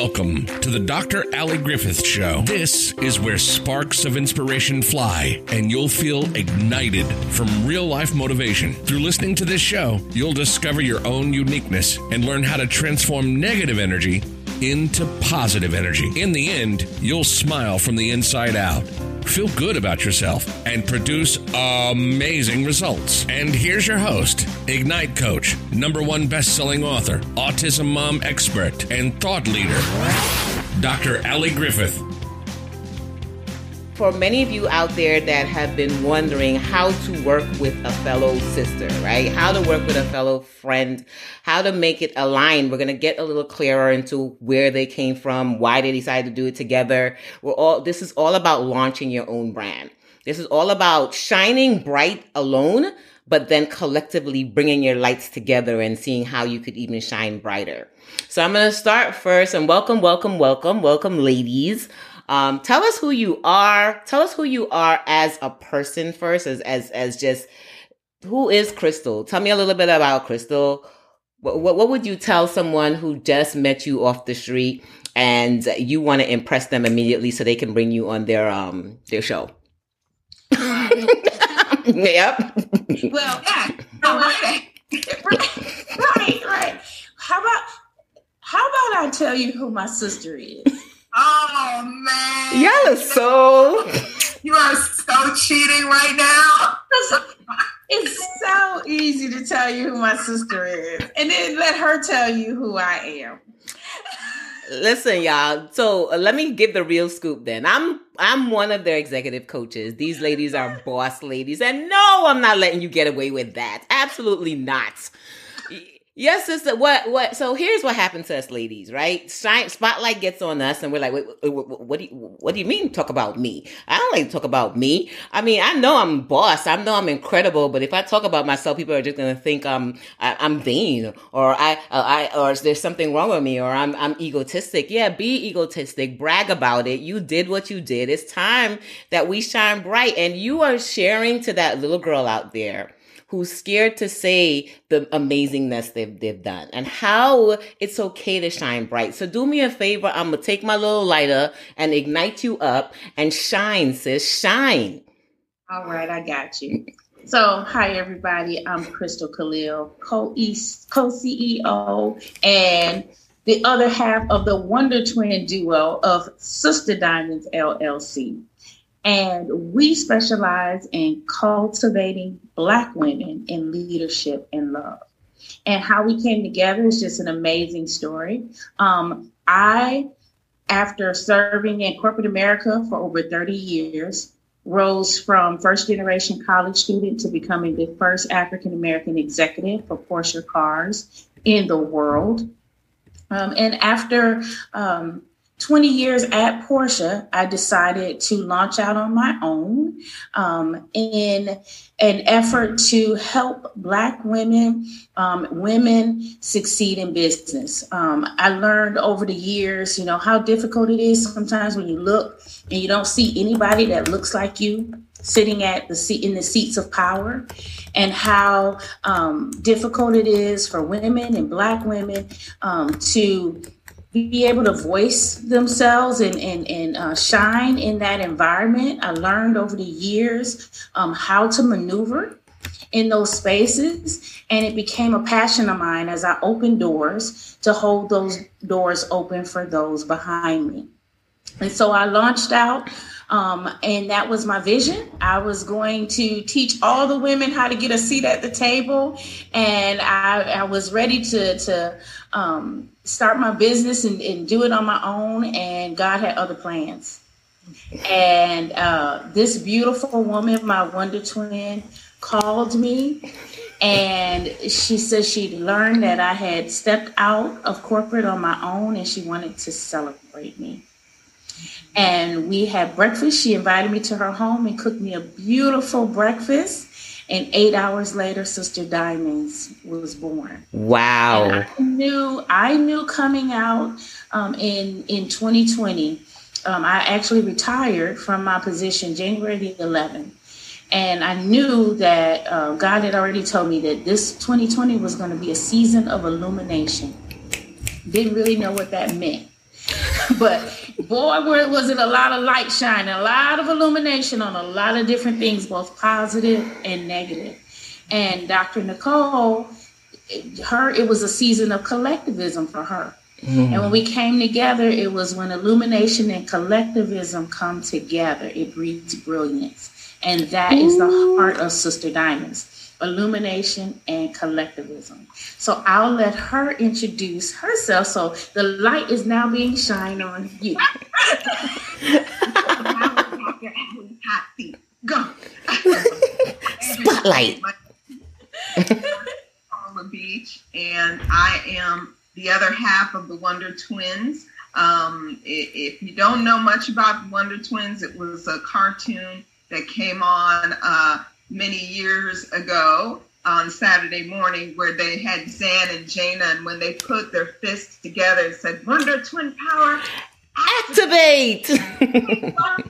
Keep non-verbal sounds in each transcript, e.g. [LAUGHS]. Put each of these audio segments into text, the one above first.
Welcome to the Dr. Ali Griffith Show. This is where sparks of inspiration fly and you'll feel ignited from real life motivation. Through listening to this show, you'll discover your own uniqueness and learn how to transform negative energy into positive energy. In the end, you'll smile from the inside out feel good about yourself, and produce amazing results. And here's your host, Ignite Coach, number one best-selling author, autism mom expert, and thought leader, Dr. Ali Griffith for many of you out there that have been wondering how to work with a fellow sister, right? How to work with a fellow friend, how to make it align. We're going to get a little clearer into where they came from, why they decided to do it together. We're all, this is all about launching your own brand. This is all about shining bright alone, but then collectively bringing your lights together and seeing how you could even shine brighter. So I'm going to start first and welcome, welcome, welcome, welcome ladies. Um, tell us who you are. Tell us who you are as a person first, as as as just who is Crystal. Tell me a little bit about Crystal. What, what, what would you tell someone who just met you off the street and you want to impress them immediately so they can bring you on their um their show? [LAUGHS] yep. Well, yeah. right. [LAUGHS] right, right. How about how about I tell you who my sister is? Oh man. Y'all are so You are so cheating right now. [LAUGHS] it's so easy to tell you who my sister is. And then let her tell you who I am. Listen, y'all. So uh, let me give the real scoop then. I'm I'm one of their executive coaches. These ladies are boss ladies. And no, I'm not letting you get away with that. Absolutely not. Yes, sister. What? What? So here's what happened to us, ladies. Right? Spotlight gets on us, and we're like, wait, wait, wait, what do you? What do you mean? Talk about me? I don't like to talk about me. I mean, I know I'm boss. I know I'm incredible. But if I talk about myself, people are just gonna think I'm I, am vain, or I, uh, I, or there's something wrong with me, or I'm I'm egotistic. Yeah, be egotistic. Brag about it. You did what you did. It's time that we shine bright, and you are sharing to that little girl out there who's scared to say the amazingness they've, they've done and how it's okay to shine bright. So do me a favor. I'm going to take my little lighter and ignite you up and shine, sis. Shine. All right. I got you. So, hi everybody. I'm Crystal Khalil, co-CEO and the other half of the Wonder Twin duo of Sister Diamonds LLC. And we specialize in cultivating Black women in leadership and love. And how we came together is just an amazing story. Um, I, after serving in corporate America for over 30 years, rose from first generation college student to becoming the first African American executive for Porsche cars in the world. Um, and after um, 20 years at Porsche, I decided to launch out on my own um, in an effort to help Black women, um, women succeed in business. Um, I learned over the years, you know, how difficult it is sometimes when you look and you don't see anybody that looks like you sitting at the seat in the seats of power and how um, difficult it is for women and black women um, to be able to voice themselves and, and, and uh, shine in that environment. I learned over the years um, how to maneuver in those spaces, and it became a passion of mine as I opened doors to hold those doors open for those behind me. And so I launched out um, and that was my vision. I was going to teach all the women how to get a seat at the table, and I, I was ready to to um, start my business and, and, do it on my own. And God had other plans. And uh, this beautiful woman, my wonder twin, called me and she said she'd learned that I had stepped out of corporate on my own and she wanted to celebrate me and we had breakfast. She invited me to her home and cooked me a beautiful breakfast. And eight hours later, Sister Diamonds was born. Wow! And I knew I knew coming out um, in in 2020. Um, I actually retired from my position January the 11th, and I knew that uh, God had already told me that this 2020 was going to be a season of illumination. Didn't really know what that meant [LAUGHS] but boy, was it a lot of light shining, a lot of illumination on a lot of different things, both positive and negative. And Dr. Nicole, her, it was a season of collectivism for her. Mm. And when we came together, it was when illumination and collectivism come together, it breeds brilliance. And that Ooh. is the heart of Sister Diamonds illumination and collectivism. So I'll let her introduce herself. So the light is now being shined on you. [LAUGHS] Go. Spotlight. [LAUGHS] Paula Beach, and I am the other half of the Wonder Twins. Um, if you don't know much about the Wonder Twins, it was a cartoon that came on uh, many years ago on Saturday morning where they had Zan and Jayna, and when they put their fists together, it said Wonder Twin Power. Activate! [LAUGHS]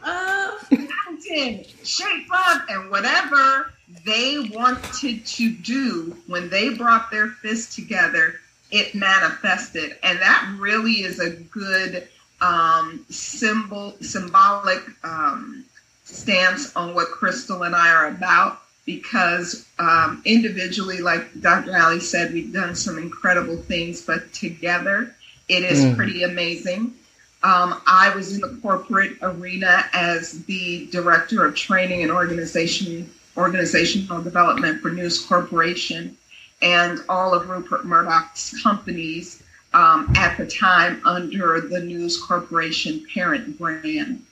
of mountain, shape up, and whatever they wanted to do when they brought their fists together it manifested. And that really is a good um, symbol, symbolic um, stance on what Crystal and I are about because um, individually, like Dr. Ali said, we've done some incredible things, but together it is mm. pretty amazing. Um, I was in the corporate arena as the director of training and organization organizational development for News Corporation and all of Rupert Murdoch's companies um, at the time under the News Corporation parent brand.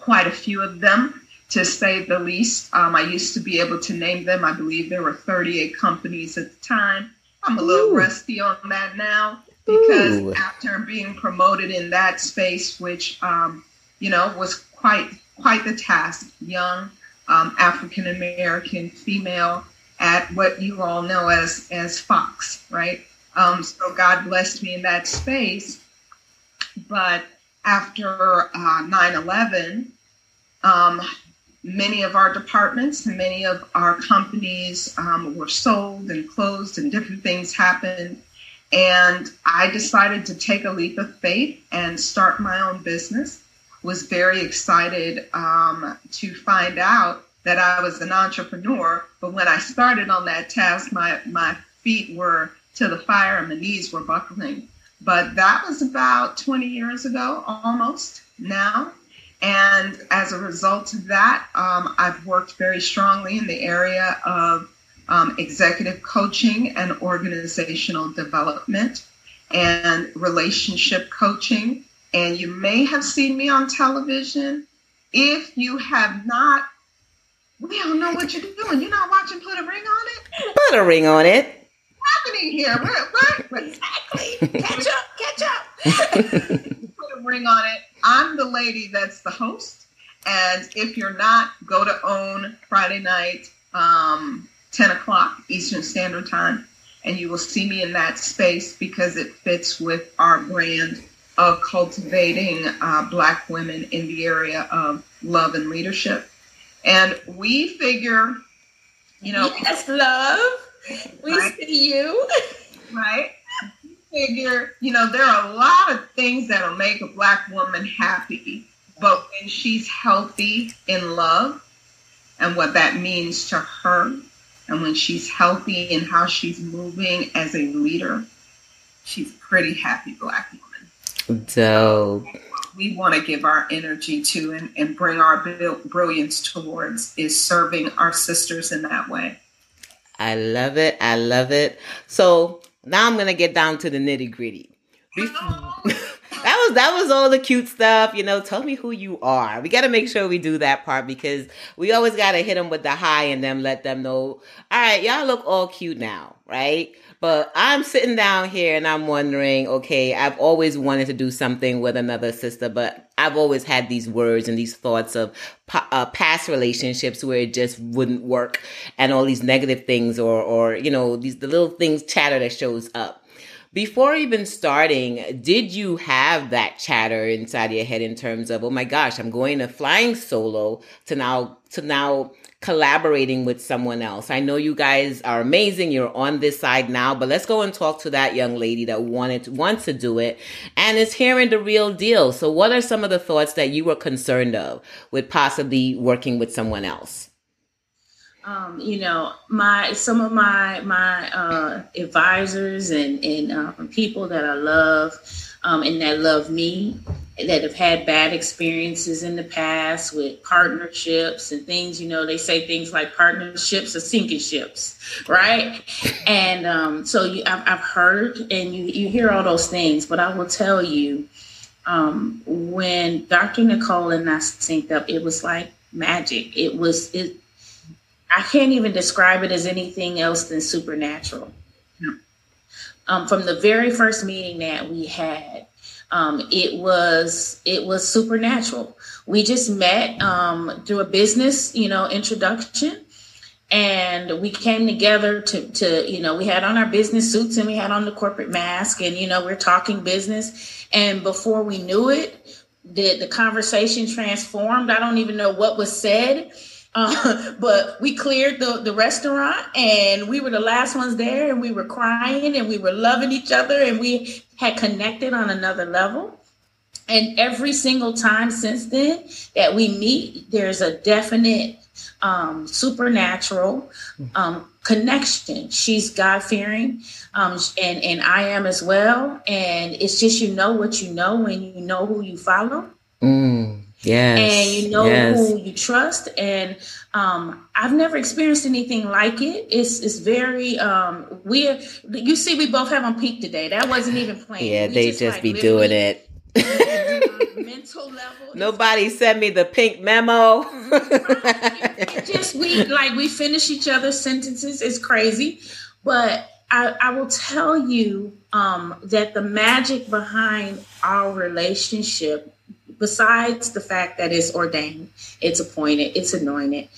Quite a few of them, to say the least. Um, I used to be able to name them. I believe there were 38 companies at the time. I'm a little Ooh. rusty on that now because Ooh. after being promoted in that space, which um, you know was quite quite the task, young um, African American female at what you all know as as Fox, right? Um, so God blessed me in that space. But after uh, 9/11, um, many of our departments many of our companies um, were sold and closed, and different things happened. And I decided to take a leap of faith and start my own business. Was very excited um, to find out that I was an entrepreneur. But when I started on that task, my, my feet were to the fire and my knees were buckling. But that was about 20 years ago, almost now. And as a result of that, um, I've worked very strongly in the area of um, executive coaching and organizational development and relationship coaching. And you may have seen me on television. If you have not we don't know what you're doing. You're not watching Put a Ring on It? Put a ring on it. Happening here? What? what? Exactly. catch up, catch up. [LAUGHS] Put a ring on it. I'm the lady that's the host. And if you're not, go to OWN Friday night, um, 10 o'clock Eastern Standard Time, and you will see me in that space because it fits with our brand of cultivating uh, Black women in the area of love and leadership. And we figure, you know, yes, love, we right? see you, right? Figure, you know, there are a lot of things that'll make a black woman happy, but when she's healthy in love and what that means to her, and when she's healthy in how she's moving as a leader, she's a pretty happy black woman. Dope we want to give our energy to and, and bring our brilliance towards is serving our sisters in that way. I love it. I love it. So now I'm gonna get down to the nitty gritty. [LAUGHS] that was that was all the cute stuff, you know. Tell me who you are. We got to make sure we do that part because we always got to hit them with the high and them let them know. All right, y'all look all cute now, right? But I'm sitting down here and I'm wondering, okay, I've always wanted to do something with another sister, but I've always had these words and these thoughts of uh, past relationships where it just wouldn't work and all these negative things or, or, you know, these, the little things chatter that shows up. Before even starting, did you have that chatter inside your head in terms of, oh my gosh, I'm going to flying solo to now to now collaborating with someone else. I know you guys are amazing. You're on this side now, but let's go and talk to that young lady that wanted to, wants to do it and is hearing the real deal. So what are some of the thoughts that you were concerned of with possibly working with someone else? Um, you know, my some of my my uh, advisors and and um, people that I love um, and that love me that have had bad experiences in the past with partnerships and things. You know, they say things like partnerships are sinking ships, right? And um, so you, I've, I've, heard and you, you hear all those things, but I will tell you, um, when Dr. Nicole and I synced up, it was like magic. It was it. I can't even describe it as anything else than supernatural. Um, from the very first meeting that we had, um, it was it was supernatural. We just met um, through a business, you know, introduction, and we came together to to you know we had on our business suits and we had on the corporate mask, and you know we're talking business, and before we knew it, the the conversation transformed. I don't even know what was said. Uh, [LAUGHS] but we cleared the, the restaurant and we were the last ones there and we were crying and we were loving each other and we had connected on another level. And every single time since then that we meet, there's a definite um, supernatural um, connection. She's God fearing, um, and and I am as well. And it's just you know what you know when you know who you follow. Mm, yes, and you know yes. who you trust. And um, I've never experienced anything like it. It's it's very um, weird. You see, we both have on peak today. That wasn't even [SIGHS] planned. Yeah, we they just, just like, be doing it. [LAUGHS] mental level. Nobody sent me the pink memo. it just we [LAUGHS] like we finish each other's sentences. It's crazy, but I, I will tell you um, that the magic behind our relationship besides the fact that it's ordained, it's appointed, it's anointed,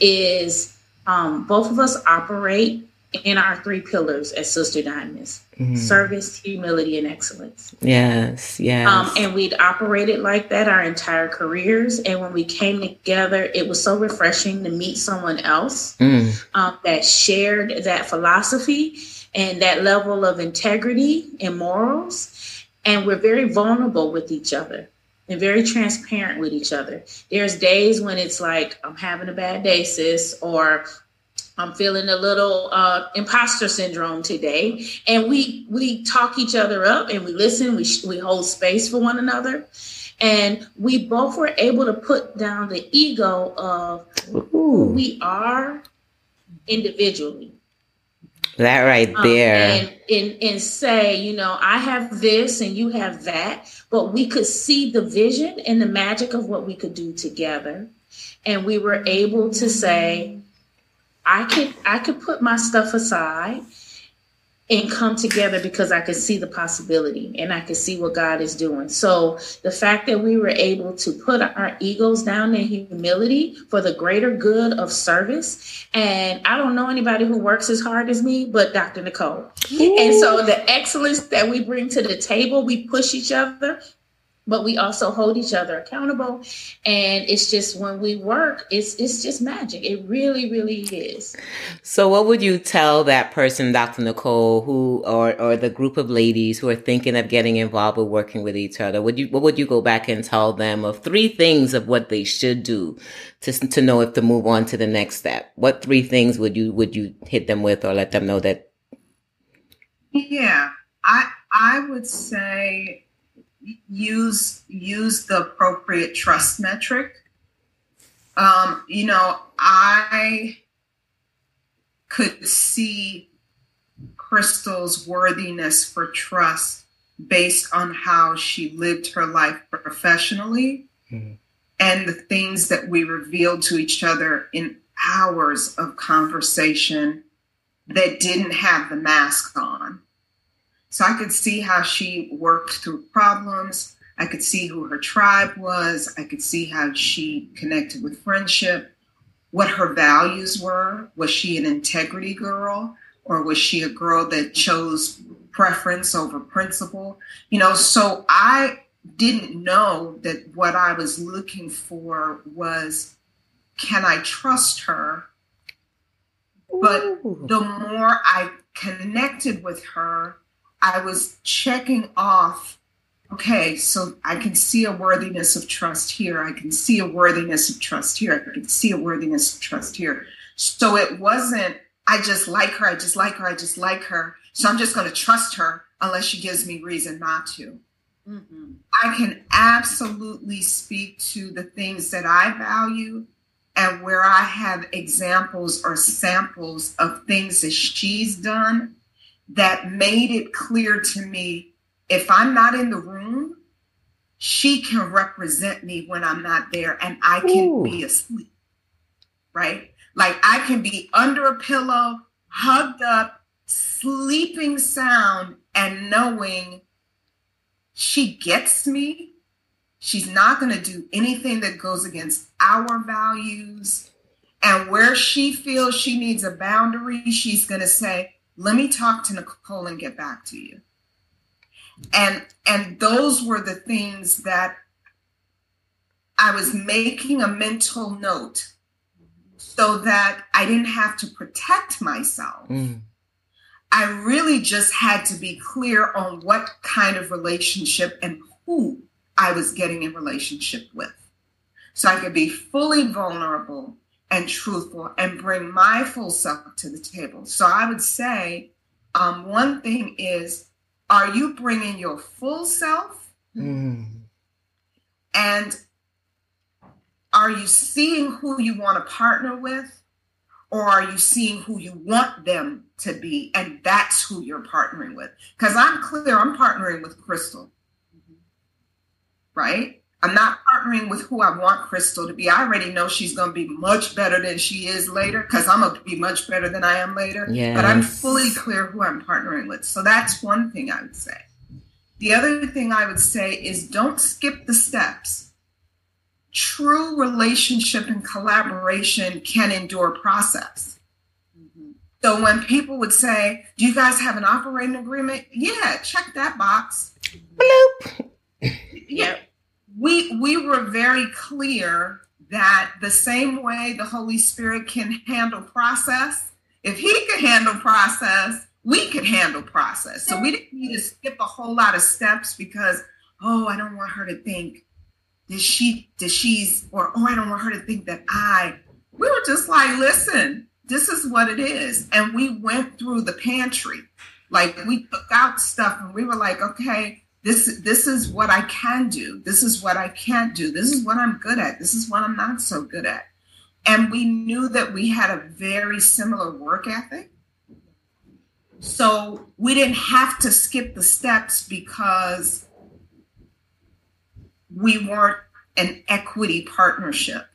is um, both of us operate in our three pillars as Sister Diamonds mm-hmm. service, humility, and excellence. Yes, yes. Um, and we'd operated like that our entire careers. And when we came together, it was so refreshing to meet someone else mm. um, that shared that philosophy and that level of integrity and morals. And we're very vulnerable with each other and very transparent with each other. There's days when it's like, I'm having a bad day, sis, or I'm feeling a little uh, imposter syndrome today, and we we talk each other up and we listen. We we hold space for one another, and we both were able to put down the ego of who we are individually. That right um, there. Um, and, and, and say, you know, I have this and you have that, but we could see the vision and the magic of what we could do together. And we were able to say, I could I could put my stuff aside and come together because I could see the possibility and I could see what God is doing. So the fact that we were able to put our egos down in humility for the greater good of service. And I don't know anybody who works as hard as me, but Dr. Nicole. Ooh. And so the excellence that we bring to the table, we push each other but we also hold each other accountable. And it's just when we work it's it's just magic. It really really is. So what would you tell that person dr nicole who or or the group of ladies who are thinking of getting involved with working with each other? Would you what would you go back and tell them of three things of what they should do to to know if to move on to the next step? What three things would you would you hit them with or let them know that? Yeah. I i would say use use the appropriate trust metric. Um, you know, I could see Crystal's worthiness for trust based on how she lived her life professionally mm-hmm. and the things that we revealed to each other in hours of conversation that didn't have the mask on. So I could see how she worked through problems. I could see who her tribe was. I could see how she connected with friendship, what her values were. Was she an integrity girl or was she a girl that chose preference over principle. You know, so I didn't know that what I was looking for was can I trust her? But Ooh. the more I connected with her, I was checking off okay, so I can see a worthiness of trust here. I can see a worthiness of trust here. I can see a worthiness of trust here. So it wasn't, I just like her, I just like her, I just like her. So I'm just going to trust her unless she gives me reason not to. Mhm. I can absolutely speak to the things that I value and where I have examples or samples of things that she's done that made it clear to me if I'm not in the room, she can represent me when I'm not there and I can Ooh. be asleep. Right? Like I can be under a pillow, hugged up, sleeping sound, and knowing she gets me. She's not going to do anything that goes against our values. And where she feels she needs a boundary, she's going to say, "Let me talk to Nicole and get back to you." And and those were the things that I was making a mental note so that I didn't have to protect myself. Mm. I really just had to be clear on what kind of relationship and who I was getting in relationship with. So I could be fully vulnerable and truthful and bring my full self to the table. So I would say um, one thing is are you bringing your full self? Mm. and are you seeing who you want to partner with? Or are you seeing who you want them to be? And that's who you're partnering with. Because i'm clear i'm partnering with crystal. Right i'm not partnering with who i want crystal to be i already know she's going to be much better than she is later because i'm going to be much better than i am later but i'm fully clear who i'm partnering with so that's one thing i would say the other thing i would say is don't skip the steps true relationship and collaboration can endure process. Mhm. So when people would say, "Do you guys have an operating agreement?" Yeah, check that box. Bloop. Yeah. We we were very clear that the same way the Holy Spirit can handle process, if he could handle process, we could handle process. So we didn't need to skip a whole lot of steps because, oh, I don't want her to think that she that she's or oh, I don't want her to think that I. We were just like, listen, this is what it is. And we went through the pantry. Like we took out stuff and we were like, okay, this this is what I can do. This is what I can't do. This is what I'm good at. This is what I'm not so good at. And we knew that we had a very similar work ethic. So we didn't have to skip the steps because we weren't an equity partnership.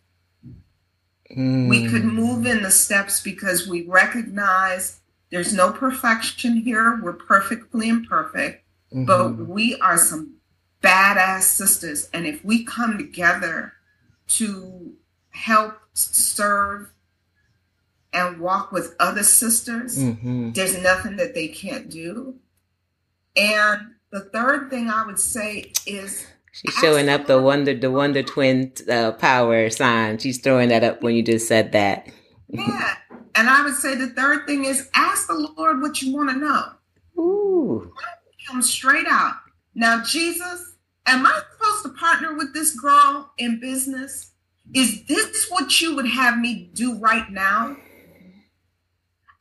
We could Mm. move in the steps because we recognize there's no perfection here. We're perfectly imperfect but Mhm. we are some badass sisters and if we come together to help serve and walk with other sisters Mhm. there's nothing that they can't do and the third thing i would say is She's showing up the wonder, the wonder twin uh, power sign. She's throwing that up when you just said that. yeah and i would say the third thing is ask the lord what you want to know Ooh. Come straight out. Now, Jesus, am I supposed to partner with this girl in business? Is this what you would have me do right now?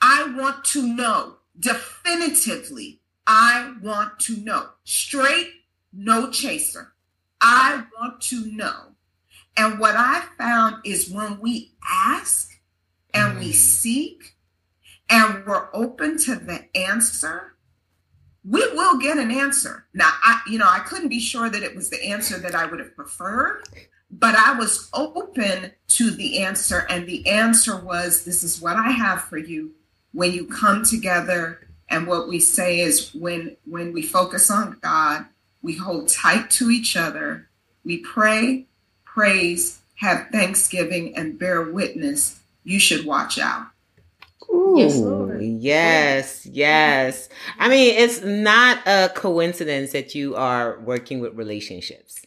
I want to know definitively. I want to know. Straight, no chaser. I want to know. And what I found is when we ask and we Mm. seek and we're open to the answer, we will get an answer. Now, I, you know, I couldn't be sure that it was the answer that I would have preferred, but I was open to the answer, and the answer was, "This is what I have for you." When you come together, and what we say is, when when we focus on God, we hold tight to each other, we pray, praise, have thanksgiving, and bear witness. You should watch out. Ooh, yes, Lord. yes, mm-hmm. yes. I mean, it's not a coincidence that you are working with relationships.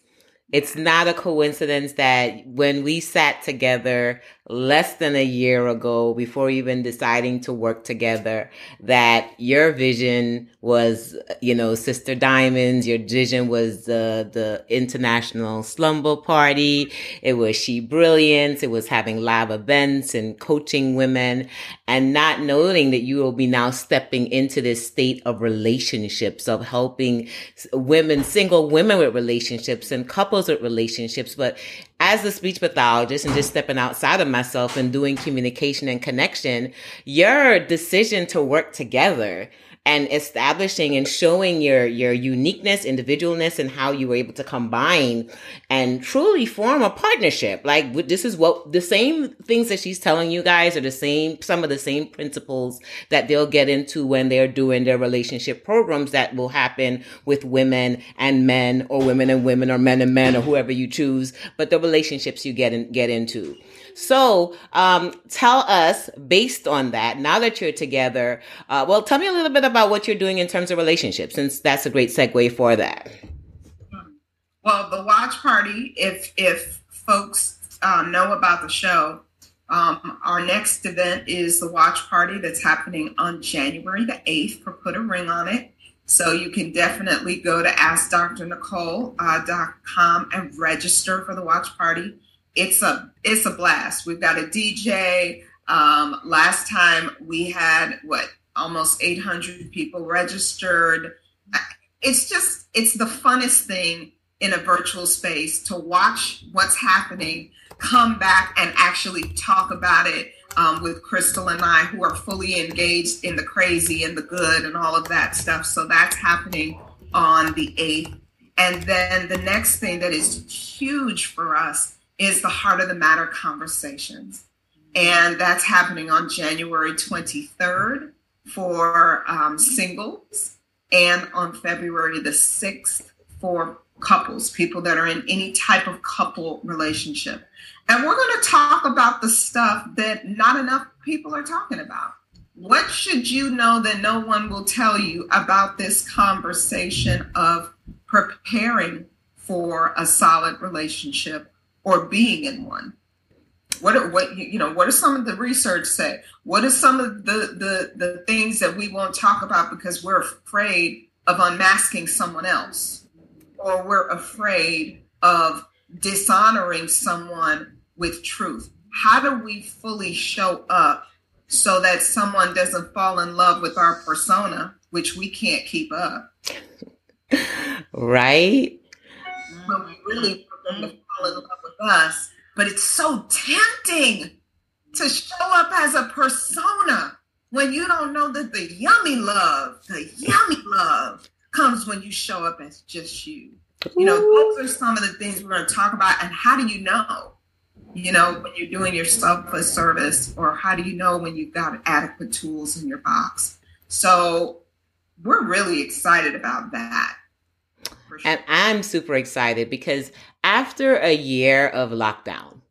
It's not a coincidence that when we sat together less than a year ago, before even deciding to work together, that your vision was, you know, Sister Diamonds. Your vision was the, the international slumber party. It was She Brilliance. It was having live events and coaching women and not knowing that you will be now stepping into this state of relationships, of helping women, single women with relationships and couples with relationships. But as a speech pathologist and just stepping outside of myself and doing communication and connection, your decision to work together and establishing and showing your your uniqueness individualness and how you were able to combine and truly form a partnership. Like this is what the same things that she's telling you guys are the same some of the same principles that they'll get into when they're doing their relationship programs that will happen with women and men or women and women or men and men or whoever you choose but the relationships you get in, get into. So, um, tell us based on that, now that you're together, uh, well, tell me a little bit about what you're doing in terms of relationships, since that's a great segue for that. Well, the watch party, if, if folks uh, know about the show, um, our next event is the watch party that's happening on January the 8th for Put a Ring on It. So you can definitely go to AskDrNicole.com uh, and register for the watch party it's a it's a blast. We've got a DJ. Um, last time we had what almost 800 people registered. It's just it's the funnest thing in a virtual space to watch what's happening, come back and actually talk about it um, with Crystal and I, who are fully engaged in the crazy and the good and all of that stuff. So that's happening on the 8th. And then the next thing that is huge for us is the Heart of the Matter conversations. And that's happening on January 23rd for um, singles and on February the 6th for couples, people that are in any type of couple relationship. And we're going to talk about the stuff that not enough people are talking about. What should you know that no one will tell you about this conversation of preparing for a solid relationship or being in one? What are, what you know? What does some of the research say? What are some of the the the things that we won't talk about because we're afraid of unmasking someone else, or we're afraid of dishonoring someone with truth? How do we fully show up so that someone doesn't fall in love with our persona, which we can't keep up? [LAUGHS] Right. When we really fall in love with us, but it's so tempting to show up as a persona when you don't know that the yummy love, the yummy love comes when you show up as just you. You know, those are some of the things we're going to talk about. And how do you know? You know, when you're doing yourself a service, or how do you know when you've got adequate tools in your box? So we're really excited about that. Sure. And I'm super excited because after a year of lockdown,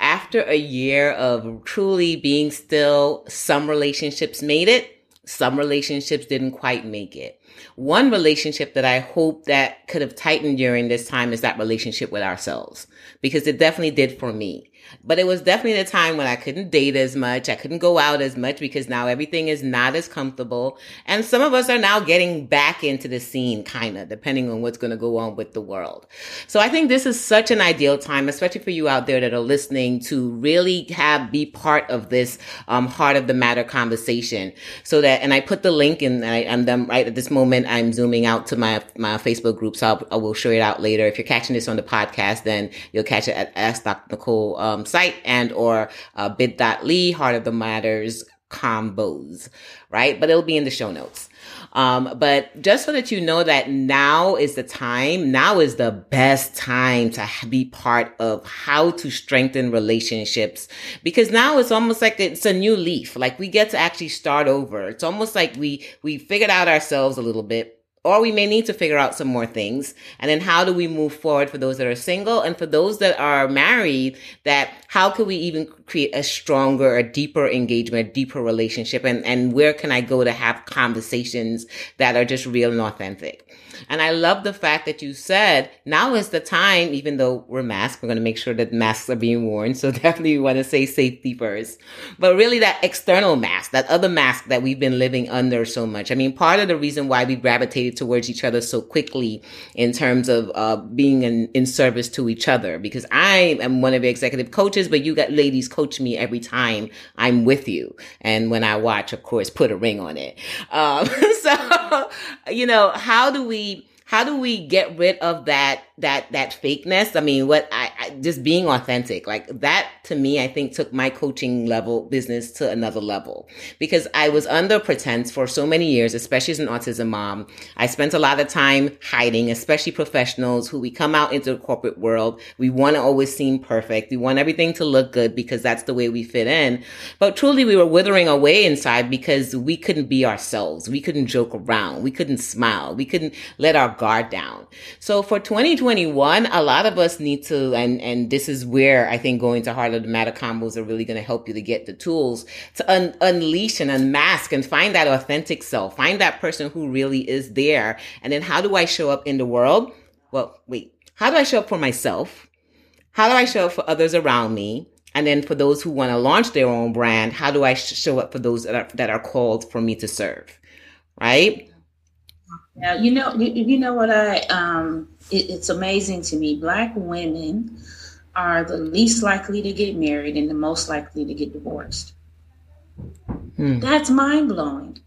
after a year of truly being still, some relationships made it, some relationships didn't quite make it. One relationship that I hope that could have tightened during this time is that relationship with ourselves because it definitely did for me. But it was definitely the time when I couldn't date as much. I couldn't go out as much because now everything is not as comfortable. And some of us are now getting back into the scene, kind of, depending on what's going to go on with the world. So I think this is such an ideal time, especially for you out there that are listening to really have, be part of this, um, heart of the matter conversation. So that, and I put the link in, I, am them right at this moment. I'm zooming out to my, my Facebook group. So I'll, I will show it out later. If you're catching this on the podcast, then you'll catch it at Ask Dr. Nicole, um, um, site and or uh, bit.ly heart of the matters convos, right? But it'll be in the show notes. Um, but just so that you know that now is the time, now is the best time to be part of how to strengthen relationships because now it's almost like it's a new leaf. Like we get to actually start over. It's almost like we, we figured out ourselves a little bit or we may need to figure out some more things. And then how do we move forward for those that are single and for those that are married that how can we even create a stronger, a deeper engagement, a deeper relationship? And, and where can I go to have conversations that are just real and authentic? And I love the fact that you said now is the time, even though we're masked, we're going to make sure that masks are being worn. [LAUGHS] So definitely we want to say safety first, but really that external mask, that other mask that we've been living under so much. I mean, part of the reason why we gravitated towards each other so quickly in terms of uh, being in, in service to each other, because I am one of the executive coaches, but you got ladies coach me every time I'm with you. And when I watch, of course, put a ring on it. Um, [LAUGHS] so, [LAUGHS] you know, how do we, how do we get rid of that that that fakeness. I mean, what I, I, just being authentic, like that to me, I think took my coaching level business to another level because I was under pretense for so many years, especially as an autism mom. I spent a lot of time hiding, especially professionals who we come out into the corporate world. We want to always seem perfect. We want everything to look good because that's the way we fit in. But truly, we were withering away inside because we couldn't be ourselves. We couldn't joke around. We couldn't smile. We couldn't let our guard down. So for 2021, a lot of us need to, and, and this is where I think going to Heart of the Matter convos are really going to help you to get the tools to un- unleash and unmask and find that authentic self, find that person who really is there. And then how do I show up in the world? Well, wait, how do I show up for myself? How do I show up for others around me? And then for those who want to launch their own brand, how do I sh- show up for those that are, that are called for me to serve? Right? Yeah, you know, you, you know what I um it, it's amazing to me. Black women are the least likely to get married and the most likely to get divorced. Hmm. That's mind blowing.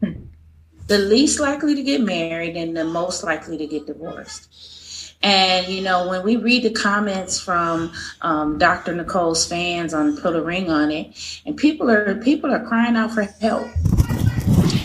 The least likely to get married and the most likely to get divorced. And you know, when we read the comments from um, Dr. Nicole's fans on "Put a Ring on It," and people are people are crying out for help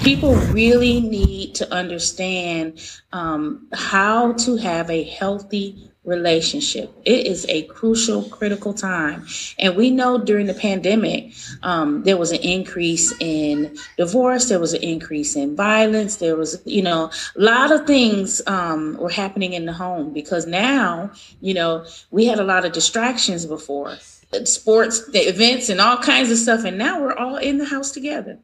people really need to understand um, how to have a healthy relationship. It is a crucial, critical time. And we know during the pandemic, um, there was an increase in divorce, there was an increase in violence, there was, you know, a lot of things um, were happening in the home because now, you know, we had a lot of distractions before sports, the events, and all kinds of stuff. And now we're all in the house together.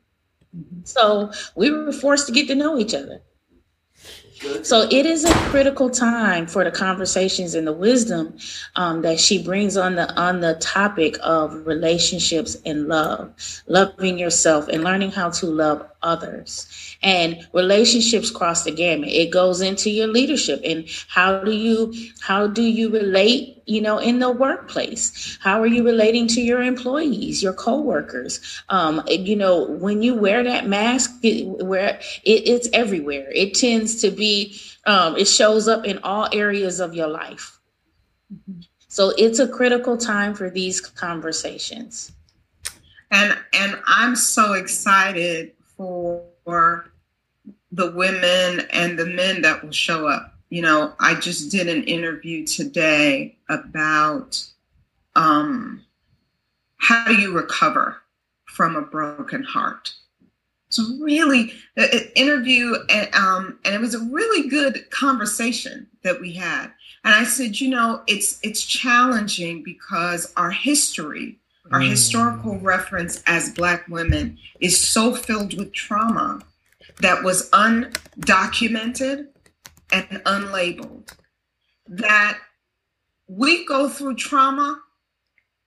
So we were forced to get to know each other. So it is a critical time for the conversations and the wisdom um, that she brings on the on the topic of relationships and love, loving yourself and learning how to love others. And relationships cross the gamut. It goes into your leadership and how do you how do you relate, you know, in the workplace? How are you relating to your employees, your coworkers? Um, you know, when you wear that mask, it, where it, it's everywhere. It tends to be um, it shows up in all areas of your life. So it's a critical time for these conversations. And and I'm so excited for the women and the men that will show up. You know, I just did an interview today about um, how do you recover from a broken heart. It's really an interview, and, um, and it was a really good conversation that we had. And I said, you know, it's it's challenging because our history our mm. historical reference as Black women is so filled with trauma that was undocumented and unlabeled that we go through trauma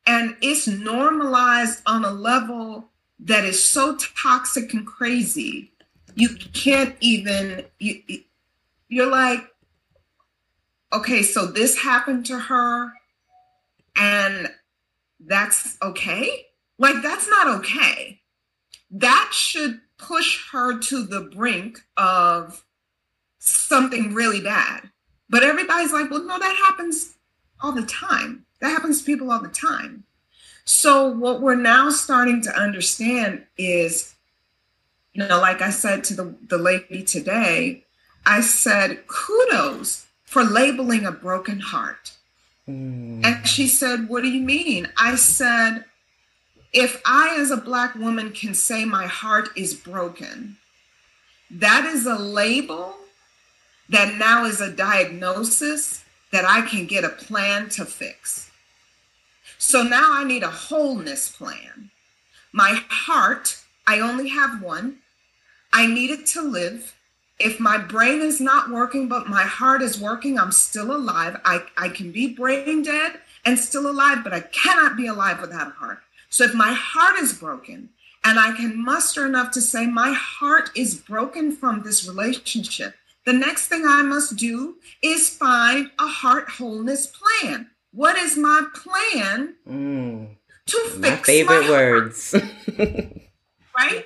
and it's normalized on a level that is so toxic and crazy you can't even you, you're like okay so this happened to her and that's okay. Like, that's not okay. That should push her to the brink of something really bad. But everybody's like, well, no, that happens all the time. That happens to people all the time. So, what we're now starting to understand is, you know, like I said to the, the lady today, I said, kudos for labeling a broken heart. Mm. And she said, What do you mean? I said, If I, as a Black woman, can say my heart is broken, that is a label that now is a diagnosis that I can get a plan to fix. So now I need a wholeness plan. My heart, I only have one. I need it to live. If my brain is not working, but my heart is working, I'm still alive. I, I can be brain dead and still alive, but I cannot be alive without a heart. So if my heart is broken and I can muster enough to say, my heart is broken from this relationship, the next thing I must do is find a heart wholeness plan. What is my plan mm, to fix my favorite my words? [LAUGHS] right?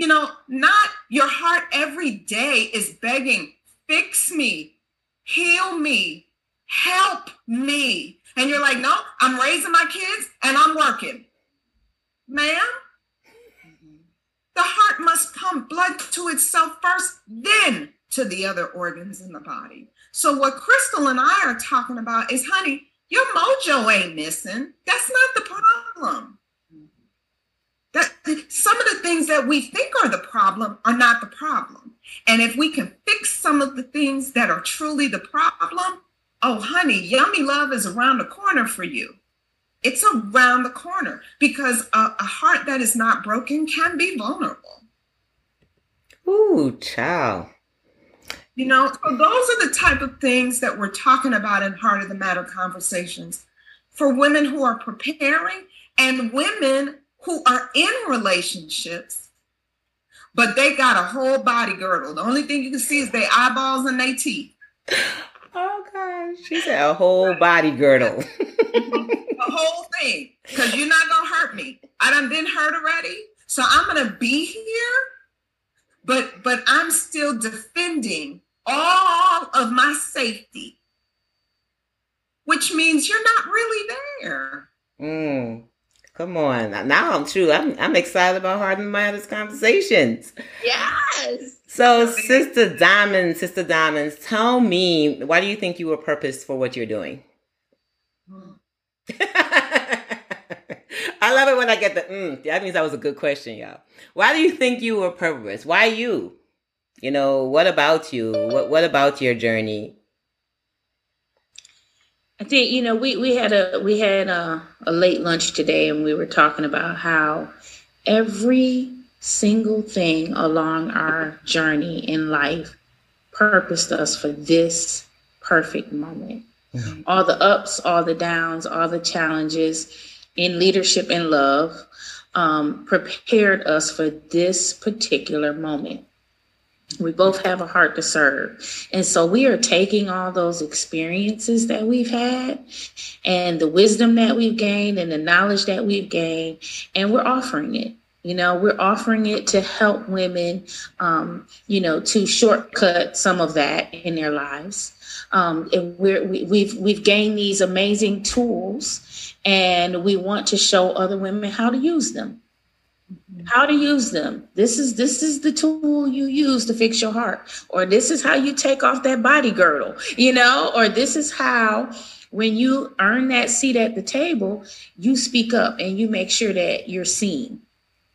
You know, not your heart every day is begging, fix me, heal me, help me. And you're like, no, I'm raising my kids and I'm working. Ma'am, the heart must pump blood to itself first, then to the other organs in the body. So, what Crystal and I are talking about is, honey, your mojo ain't missing. That's not the problem. That some of the things that we think are the problem are not the problem. And if we can fix some of the things that are truly the problem, oh, honey, yummy love is around the corner for you. It's around the corner because a, a heart that is not broken can be vulnerable. Ooh, child. You know, so those are the type of things that we're talking about in Heart of the Matter conversations for women who are preparing and women who are in relationships, but they got a whole body girdle. The only thing you can see is their eyeballs and their teeth. Oh gosh, she said a whole body girdle. [LAUGHS] the whole thing, because you're not gonna hurt me. I done been hurt already, so I'm gonna be here, but but I'm still defending all of my safety, which means you're not really there. Mm. Come on. Now I'm true. I'm I'm excited about Heart and Matters conversations. Yes. So Sister Diamond, Sister Diamonds, tell me, why do you think you were purposed for what you're doing? [LAUGHS] I love it when I get the mm, that means that was a good question, y'all. Why do you think you were purposed? Why you? You know, what about you? What what about your journey? I think you know we we had a we had a, a late lunch today, and we were talking about how every single thing along our journey in life purposed us for this perfect moment. Mm-hmm. All the ups, all the downs, all the challenges in leadership and love um, prepared us for this particular moment. We both have a heart to serve. And so we are taking all those experiences that we've had and the wisdom that we've gained and the knowledge that we've gained, and we're offering it. You know, we're offering it to help women, um, you know, to shortcut some of that in their lives. Um, and we're, we, we've we've gained these amazing tools, and we want to show other women how to use them how to use them. This is this is the tool you use to fix your heart. Or this is how you take off that body girdle you know? Or this is how when you earn that seat at the table you speak up and you make sure that you're seen.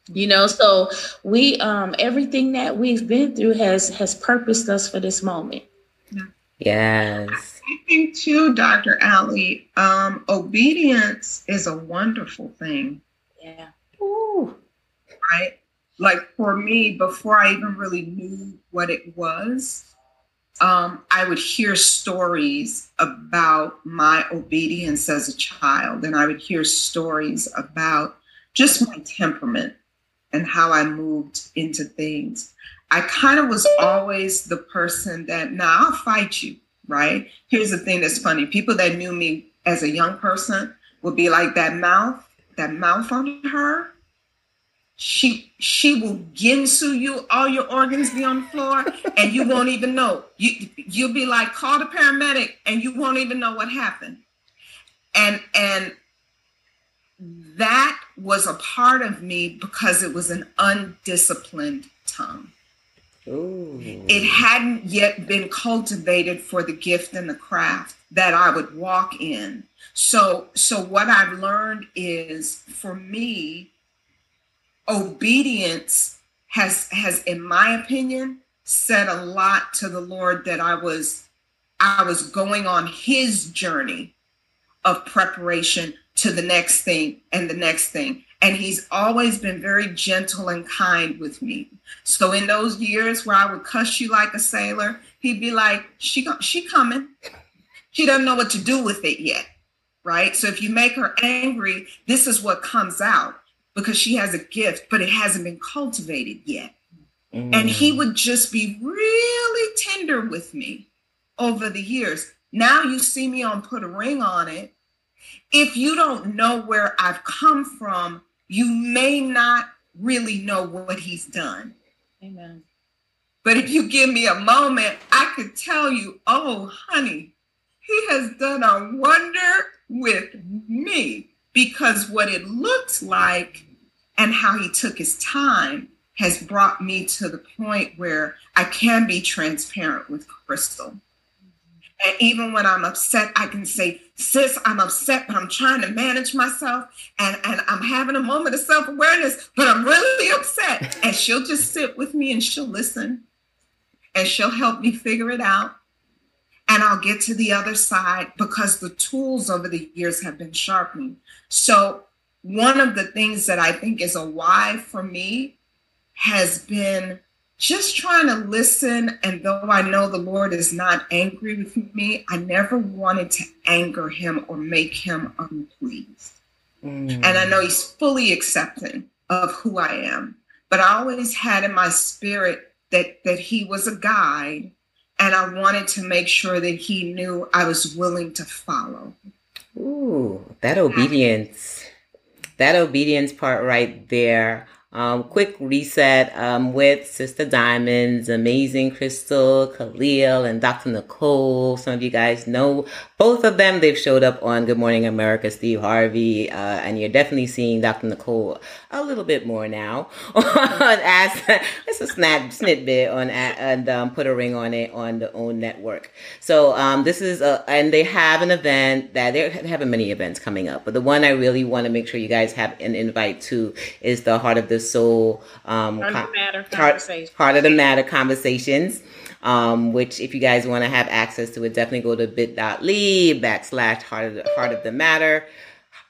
You know so we um everything that we've been through has has purposed us for this moment. Yes. I think too dr ali um obedience is a wonderful thing. Yeah. Ooh right? Like for me, before I even really knew what it was, um, I would hear stories about my obedience as a child, and I would hear stories about just my temperament and how I moved into things. I kind of was always the person that, now nah, I'll fight you, right? Here's the thing that's funny people that knew me as a young person would be like, that mouth, that mouth on her, she she will ginsu you, all your organs be on the floor, and you won't even know. You you'll be like, call the paramedic, and you won't even know what happened. And and that was a part of me because it was an undisciplined tongue. Ooh. It hadn't yet been cultivated for the gift and the craft that I would walk in. So so what I've learned is for me obedience has has in my opinion said a lot to the Lord that I was I was going on his journey of preparation to the next thing and the next thing. And he's always been very gentle and kind with me. So in those years where I would cuss you like a sailor, he'd be like, "She she coming. She doesn't know what to do with it yet." Right? So if you make her angry, this is what comes out because she has a gift, but it hasn't been cultivated yet. Mm. And he would just be really tender with me over the years. Now you see me on Put a Ring on It. If you don't know where I've come from, you may not really know what he's done. Amen. But if you give me a moment, I could tell you, oh, honey, he has done a wonder with me because what it looks like and how he took his time has brought me to the point where I can be transparent with Crystal. And even when I'm upset, I can say, sis, I'm upset, but I'm trying to manage myself and, and I'm having a moment of self awareness, but I'm really upset. And she'll just sit with me and she'll listen and she'll help me figure it out. And I'll get to the other side because the tools over the years have been sharpening. So, one of the things that I think is a why for me has been just trying to listen. And though I know the Lord is not angry with me, I never wanted to anger him or make him unpleased. Mm. And I know he's fully accepting of who I am. But I always had in my spirit that that he was a guide and I wanted to make sure that he knew I was willing to follow. Ooh, that obedience. That obedience part right there um, quick reset um, with Sister Diamonds, Amazing Crystal, Khalil, and Dr. Nicole. Some of you guys know both of them. They've showed up on Good Morning America, Steve Harvey, uh, and you're definitely seeing Dr. Nicole a little bit more now [LAUGHS] on Ask. It's a snap snippet on and um, put a ring on it on the own network. So um, this is a, and they have an event that they're having many events coming up, but the one I really want to make sure you guys have an invite to is the Heart of the Soul um, Heart, of, the matter heart, heart of the Matter conversations. Um, which if you guys want to have access to it, definitely go to bit.ly backslash heart of the heart of the matter,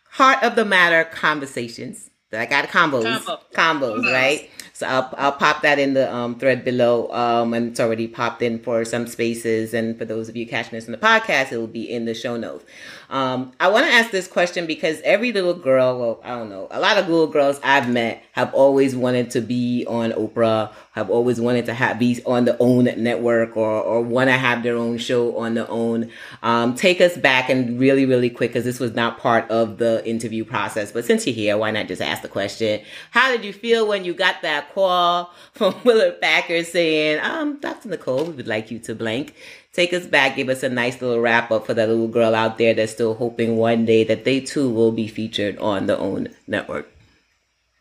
heart of the matter conversations. I got convos, Convo. convos, right? So I'll, I'll pop that in the um, thread below. Um, and it's already popped in for some spaces. And for those of you catching this in the podcast, it will be in the show notes. Um, I want to ask this question because every little girl, well, I don't know, a lot of little girls I've met have always wanted to be on Oprah, have always wanted to have be on the own network or, or want to have their own show on their own. Um, take us back and really, really quick because this was not part of the interview process. But since you're here, why not just ask the question? How did you feel when you got that call [LAUGHS] from Willard Packard saying, um, Dr. Nicole, we would like you to blank? Take us back, give us a nice little wrap up for that little girl out there that's still hoping one day that they too will be featured on the OWN network?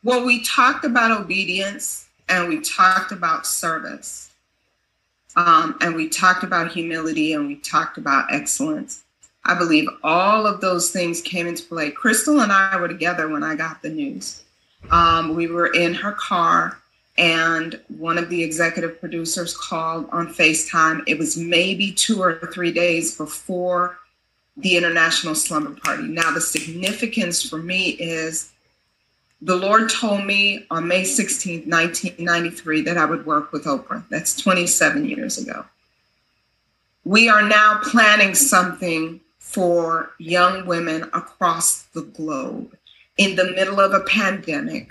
Well, we talked about obedience and we talked about service. Um, and we talked about humility and we talked about excellence. I believe all of those things came into play. Crystal and I were together when I got the news. Um, we were in her car and one of the executive producers called on FaceTime. It was maybe two or three days before the International Slumber Party. Now, the significance for me is the Lord told me on May 16th, 1993, that I would work with Oprah. That's 27 years ago. We are now planning something for young women across the globe in the middle of a pandemic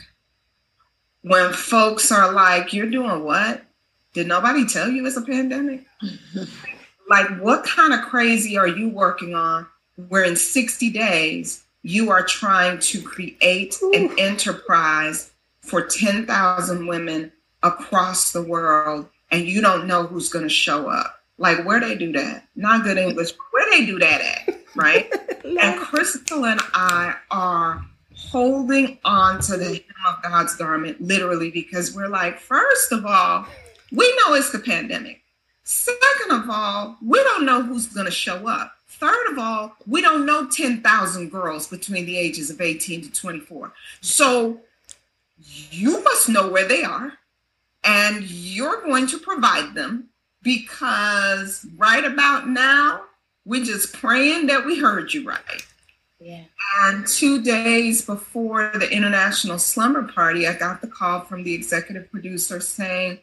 when folks are like, You're doing what? Did nobody tell you it's a pandemic? [LAUGHS] like, what kind of crazy are you working on where in 60 days you are trying to create Ooh. an enterprise for 10,000 women across the world and you don't know who's going to show up? Like, where they do that? Not good English. Where they do that at? Right? [LAUGHS] and Crystal and I are holding on to the hem of God's garment, literally, because we're like, first of all, we know it's the pandemic. Second of all, we don't know who's going to show up. Third of all, we don't know 10,000 girls between the ages of 18 to 24. So you must know where they are. and you're going to provide them because right about now, we're just praying that we heard you right. Yeah. And two days before the International Slumber Party, I got the call from the executive producer saying,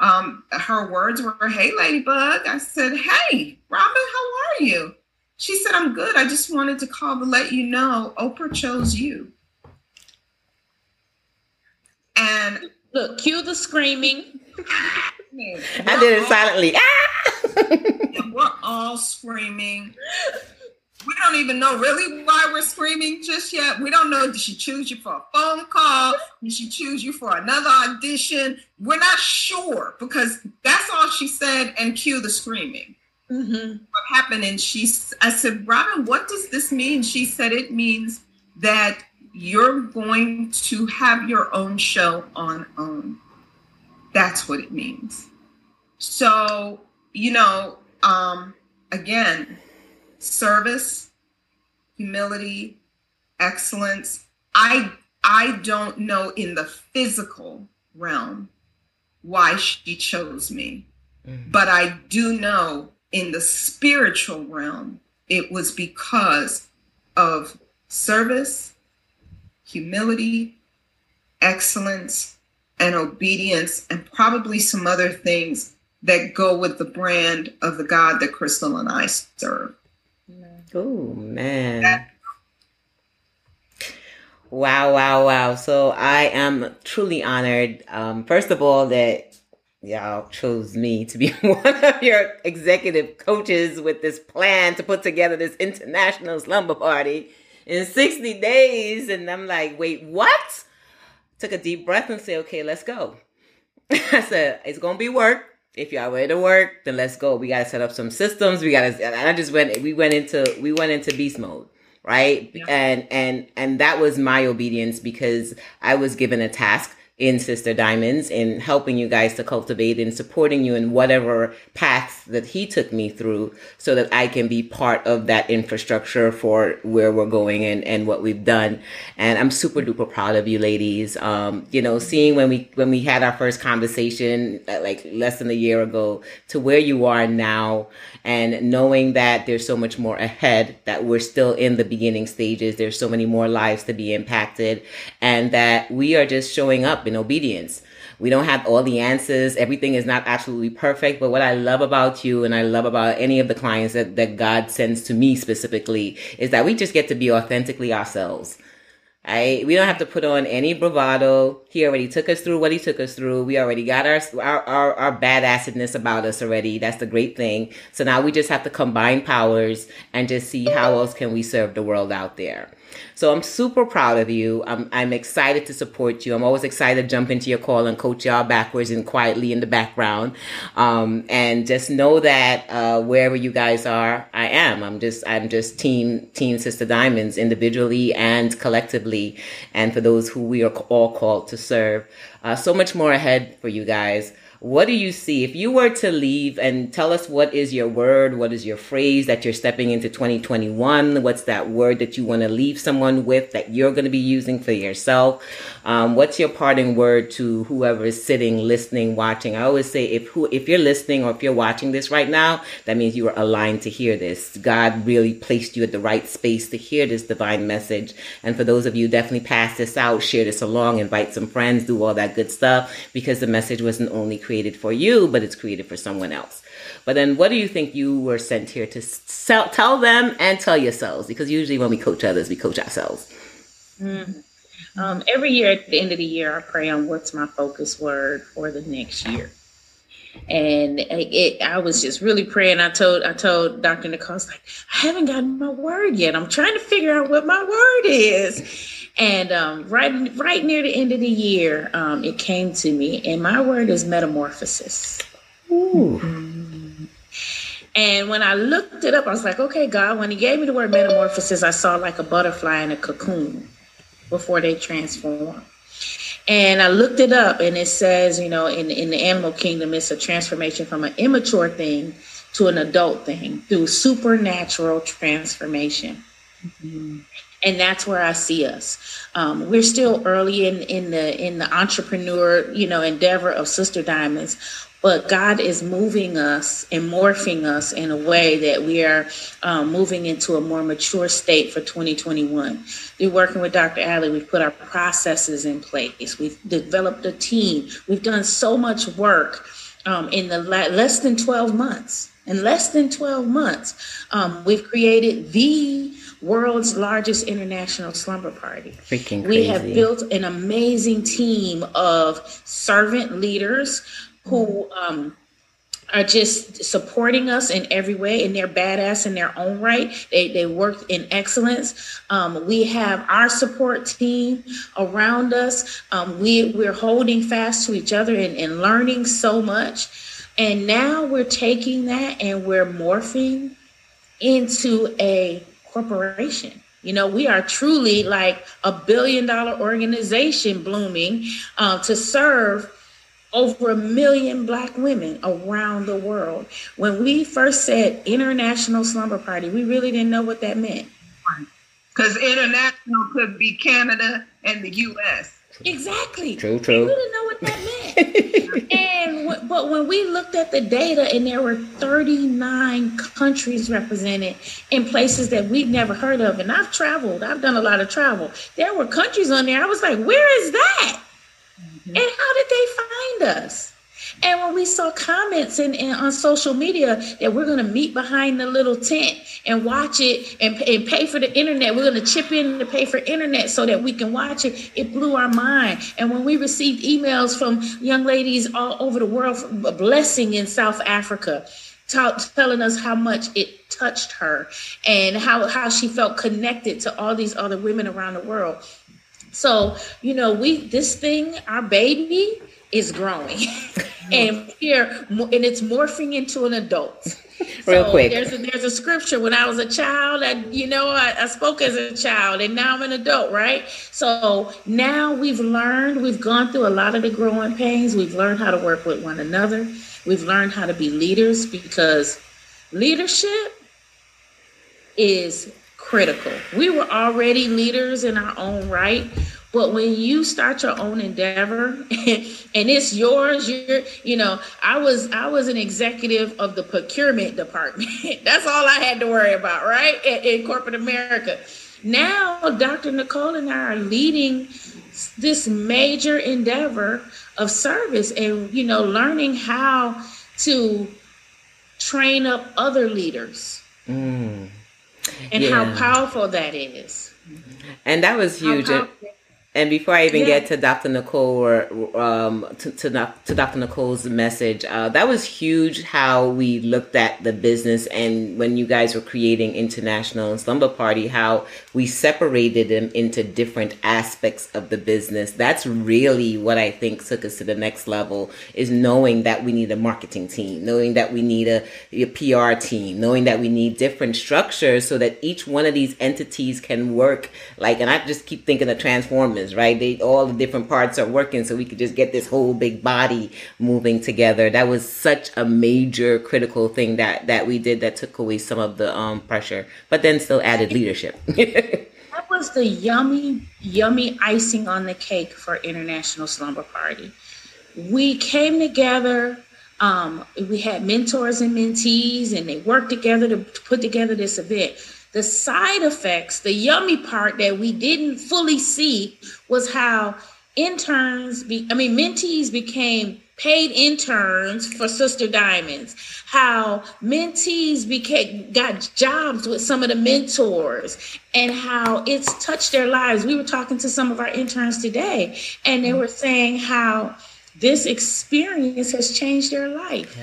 um, her words were, Hey, Ladybug. I said, Hey, Robin, how are you? She said, I'm good. I just wanted to call to let you know Oprah chose you. And look, cue the screaming. [LAUGHS] I did it silently. Ah! we're all [LAUGHS] screaming. We don't even know really why we're screaming just yet. We don't know. Did she choose you for a phone call? Did she choose you for another audition? We're not sure because that's all she said and cue the screaming. Mm-hmm. What happened? And she, I said, Robin, what does this mean? She said, it means that you're going to have your own show on OWN. That's what it means. So, you know, um, again, service, humility, excellence. I I don't know in the physical realm why she chose me. Mm-hmm. But I do know in the spiritual realm it was because of service, humility, excellence, and obedience, and probably some other things that go with the brand of the God that Crystal and I serve. Oh, man. Wow, wow, wow. So I am truly honored. Um, first of all, that y'all chose me to be [LAUGHS] one of your executive coaches with this plan to put together this international slumber party in 60 days. And I'm like, wait, what? Took a deep breath and said, okay, let's go. [LAUGHS] I said, it's going to be work. If y'all ready to work, then let's go. We got to set up some systems. We got to, and I just went, we went into, we went into beast mode right yeah. and and and that was my obedience because i was given a task in Sister Diamonds in helping you guys to cultivate and supporting you in whatever paths that he took me through so that I can be part of that infrastructure for where we're going and, and what we've done. And I'm super duper proud of you ladies. Um, you know, seeing when we, when we had our first conversation uh, like less than a year ago to where you are now and knowing that there's so much more ahead, that we're still in the beginning stages. There's so many more lives to be impacted and that we are just showing up in obedience. We don't have all the answers. Everything is not absolutely perfect. But what I love about you and I love about any of the clients that, that God sends to me specifically is that we just get to be authentically ourselves. Right? We don't have to put on any bravado. He already took us through what he took us through. We already got our, our, our, our badassedness about us already. That's the great thing. So now we just have to combine powers and just see how else can we serve the world out there. So I'm super proud of you. I'm, I'm excited to support you. I'm always excited to jump into your call and coach y'all backwards and quietly in the background. Um, and just know that uh, wherever you guys are, I am. I'm just I'm just team team Sister Diamonds individually and collectively, and for those who we are all called to serve. Uh, so much more ahead for you guys. What do you see if you were to leave and tell us what is your word, what is your phrase that you're stepping into 2021? What's that word that you want to leave someone with that you're going to be using for yourself? Um, what's your parting word to whoever is sitting, listening, watching? I always say if who if you're listening or if you're watching this right now, that means you are aligned to hear this. God really placed you at the right space to hear this divine message. And for those of you, definitely pass this out, share this along, invite some friends, do all that good stuff because the message wasn't only created for you, but it's created for someone else. But then, what do you think you were sent here to sell, tell them and tell yourselves? Because usually, when we coach others, we coach ourselves. Mm. Um, every year at the end of the year, I pray on what's my focus word for the next year. And it, I was just really praying. I told I told Dr. Nicole, I was like, I haven't gotten my word yet. I'm trying to figure out what my word is. And um, right right near the end of the year, um, it came to me, and my word is metamorphosis. Ooh. Mm-hmm. And when I looked it up, I was like, okay, God, when He gave me the word metamorphosis, I saw like a butterfly in a cocoon before they transform. And I looked it up and it says, you know, in, in the animal kingdom, it's a transformation from an immature thing to an adult thing through supernatural transformation. Mm-hmm. And that's where I see us. Um, we're still early in in the in the entrepreneur you know endeavor of Sister Diamonds, but God is moving us and morphing us in a way that we are um, moving into a more mature state for 2021. We're working with Dr. Ali. We've put our processes in place. We've developed a team. We've done so much work um, in the la- less than 12 months. In less than 12 months, um, we've created the world's largest international slumber party. Freaking crazy. We have built an amazing team of servant leaders who um, are just supporting us in every way, and they're badass in their own right. They they work in excellence. Um, we have our support team around us. Um, we we're holding fast to each other and, and learning so much. And now we're taking that and we're morphing into a corporation. You know, we are truly like a billion dollar organization blooming uh, to serve over a million black women around the world. When we first said international slumber party, we really didn't know what that meant. Because international could be Canada and the U.S. Exactly. True, true. We didn't know what that meant. and [LAUGHS] w- but when we looked at the data, and there were 39 countries represented in places that we've never heard of, and I've traveled. I've done a lot of travel. There were countries on there. I was like, where is that? Mm-hmm. And how did they find us? And when we saw comments in on social media that we're going to meet behind the little tent and watch it and, and pay for the internet, we're going to chip in to pay for internet so that we can watch it. It blew our mind. And when we received emails from young ladies all over the world, a blessing in South Africa, telling us how much it touched her and how, how she felt connected to all these other women around the world. So, you know, we this thing, our baby is growing. [LAUGHS] and here and it's morphing into an adult. [LAUGHS] Real so quick. There's a, there's a scripture when I was a child, and you know, I, I spoke as a child, and now I'm an adult, right? So now we've learned, we've gone through a lot of the growing pains. We've learned how to work with one another. We've learned how to be leaders because leadership is critical. We were already leaders in our own right, but when you start your own endeavor [LAUGHS] and it's yours, you're, you know, I was I was an executive of the procurement department. [LAUGHS] That's all I had to worry about, right? In, in corporate America. Now, Dr. Nicole and I are leading this major endeavor of service and you know learning how to train up other leaders Mm. And Yeah. how powerful that is. And that was huge. And, powerful- and before I even Yeah. get to Dr. Nicole or um, to, to, to Dr. Nicole's message, uh, that was huge how we looked at the business and when you guys were creating International Slumber Party, how we separated them into different aspects of the business. That's really what I think took us to the next level is knowing that we need a marketing team, knowing that we need a, a PR team, knowing that we need different structures so that each one of these entities can work like, and I just keep thinking of Right? They, all the different parts are working so we could just get this whole big body moving together. That was such a major critical thing that, that we did that took away some of the um, pressure, but then still added leadership. [LAUGHS] That was the yummy, yummy icing on the cake for International Slumber Party. We came together. Um, we had mentors and mentees, and they worked together to put together this event. The side effects, the yummy part that we didn't fully see, was how interns, be, I mean, mentees became paid interns for Sister Diamonds. How mentees became got jobs with some of the mentors, and how it's touched their lives. We were talking to some of our interns today, and they mm-hmm. were saying how this experience has changed their life.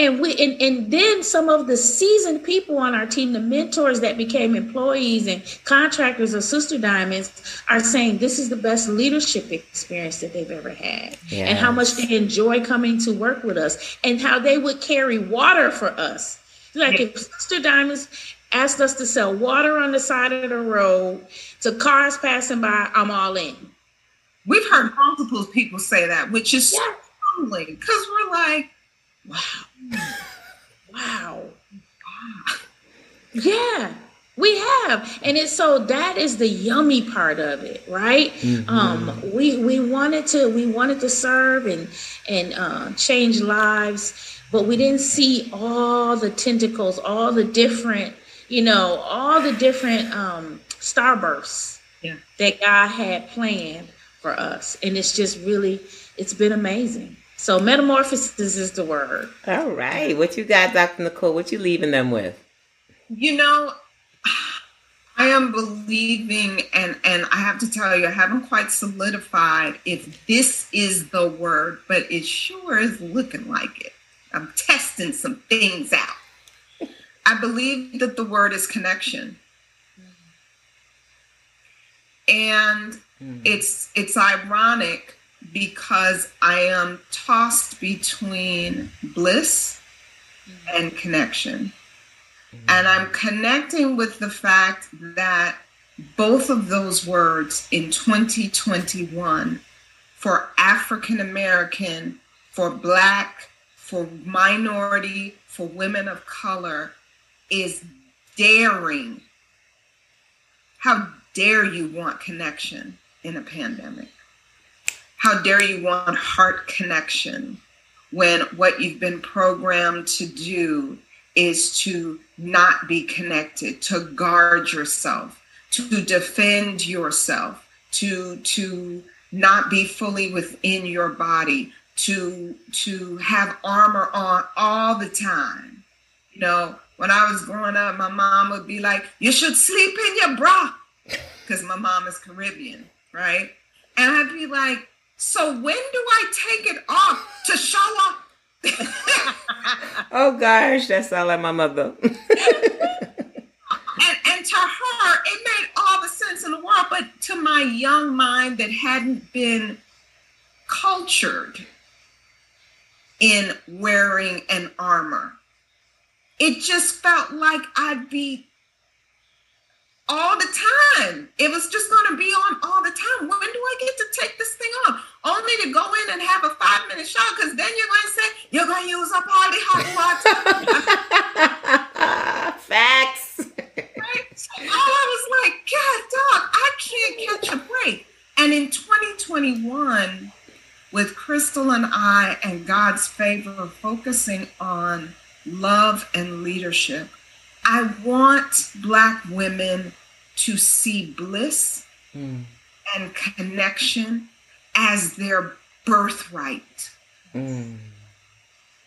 And we and, and then some of the seasoned people on our team, the mentors that became employees and contractors of Sister Diamonds, are saying this is the best leadership experience that they've ever had. And how much they enjoy coming to work with us and how they would carry water for us. Like if Sister Diamonds asked us to sell water on the side of the road to cars passing by, I'm all in. We've heard multiple people say that, which is so Yeah. humbling because we're like, Wow. [LAUGHS] Wow. Yeah. We have, and it's so that is the yummy part of it, right? Mm-hmm. Um, we we wanted to we wanted to serve and and uh, change lives, but we didn't see all the tentacles, all the different, you know, all the different um, starbursts yeah. that God had planned for us, and it's just really it's been amazing. So metamorphosis is the word. All right, what you got, Dr. Nicole? What you leaving them with? You know, I am believing, and and I have to tell you, I haven't quite solidified if this is the word, but it sure is looking like it. I'm testing some things out. I believe that the word is connection, and mm. it's it's ironic because I am tossed between bliss mm. and connection. And I'm connecting with the fact that both of those words in 2021 for African American, for Black, for minority, for women of color is daring. How dare you want connection in a pandemic? How dare you want heart connection when what you've been programmed to do is to not be connected, to guard yourself, to defend yourself, to to not be fully within your body, to to have armor on all the time. You know, when I was growing up, my mom would be like, "You should sleep in your bra," because my mom is Caribbean, right? And I'd be like, "So when do I take it off to show up oh gosh, that sounds like my mother. [LAUGHS] and, and to her, it made all the sense in the world. But to my young mind that hadn't been cultured in wearing an armor, it just felt like I'd be all the time. It was just going to be on all the time. When do I get to take this thing off? Only to go in and have a five minute show because then you're going to say you're going to use up all the hot water. [LAUGHS] Facts. Right? So I was like, God, dog, I can't catch a break. And in 2021, with Crystal and I and God's favor focusing on love and leadership, I want Black women to see bliss mm. and connection as their birthright. Mm.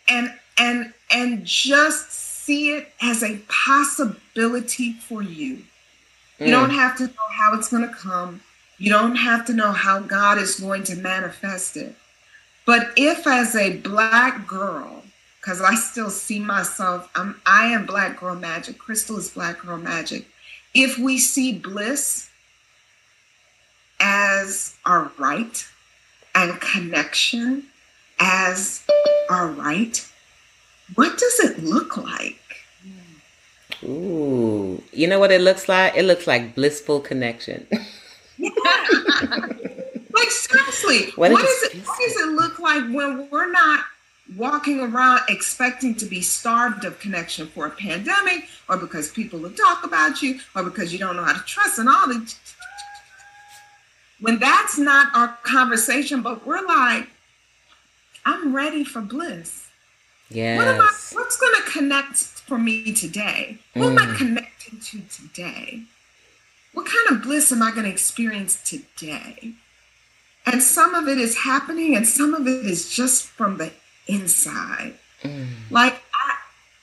And and and just see it as a possibility for you. Mm. You don't mm. have to know how it's going to come. You don't have to know how God is going to manifest it. But if as a black girl, because I still see myself, I'm I am black girl magic, Crystal is black girl magic if we see bliss as our right and connection as our right, what does it look like? Ooh, you know what it looks like? It looks like blissful connection. [LAUGHS] like seriously, what, what is it? What does it look like when we're not walking around expecting to be starved of connection for a pandemic or because people will talk about you or because you don't know how to trust and all the when that's not our conversation but we're like i'm ready for bliss yeah what am I, what's going to connect for me today what mm. am i mm. connecting to today what kind of bliss am i going to experience today and some of it is happening and some of it is just from the inside. Mm. Like I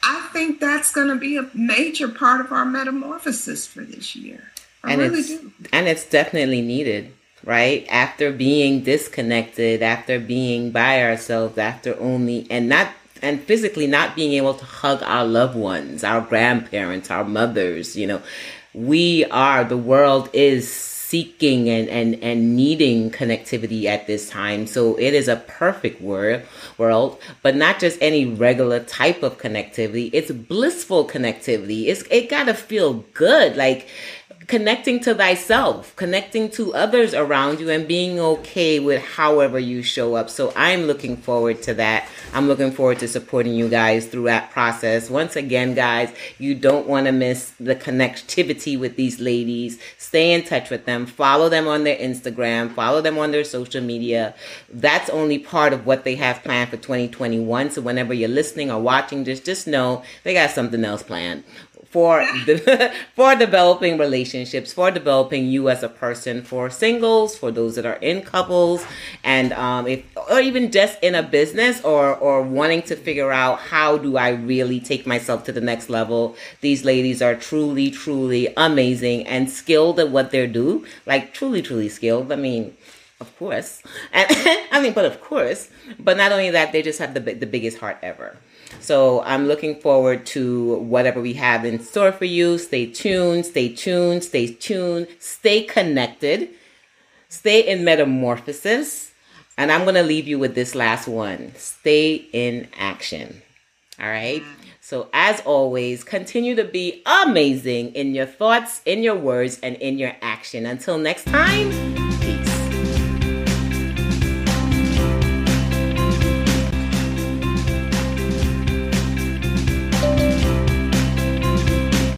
I think that's going to be a major part of our metamorphosis for this year. I and really it's, do. And it's definitely needed, right? After being disconnected, after being by ourselves, after only and not and physically not being able to hug our loved ones, our grandparents, our mothers, you know, we are the world is seeking and, and, and needing connectivity at this time. So it is a perfect word, world, but not just any regular type of connectivity. It's blissful connectivity. It's, it gotta feel good. Like, connecting to thyself, connecting to others around you, and being okay with however you show up. So I'm looking forward to that. I'm looking forward to supporting you guys through that process. Once again, guys, you don't want to miss the connectivity with these ladies. Stay in touch with them. Follow them on their Instagram. Follow them on their social media. That's only part of what they have planned for 2021. So whenever you're listening or watching, just just know they got something else planned for de- [LAUGHS] for developing relationships, for developing you as a person, for singles, for those that are in couples, and um, if or even just in a business or or wanting to figure out how do I really take myself to the next level. These ladies are truly, truly amazing and skilled at what they do, like truly, truly skilled. I mean. Of course, and [LAUGHS] I mean, but of course, but not only that, they just have the the biggest heart ever. So I'm looking forward to whatever we have in store for you. Stay tuned, stay tuned, stay tuned, stay connected, stay in metamorphosis. And I'm going to leave you with this last one stay in action. All right. So, as always, continue to be amazing in your thoughts, in your words, and in your action. Until next time.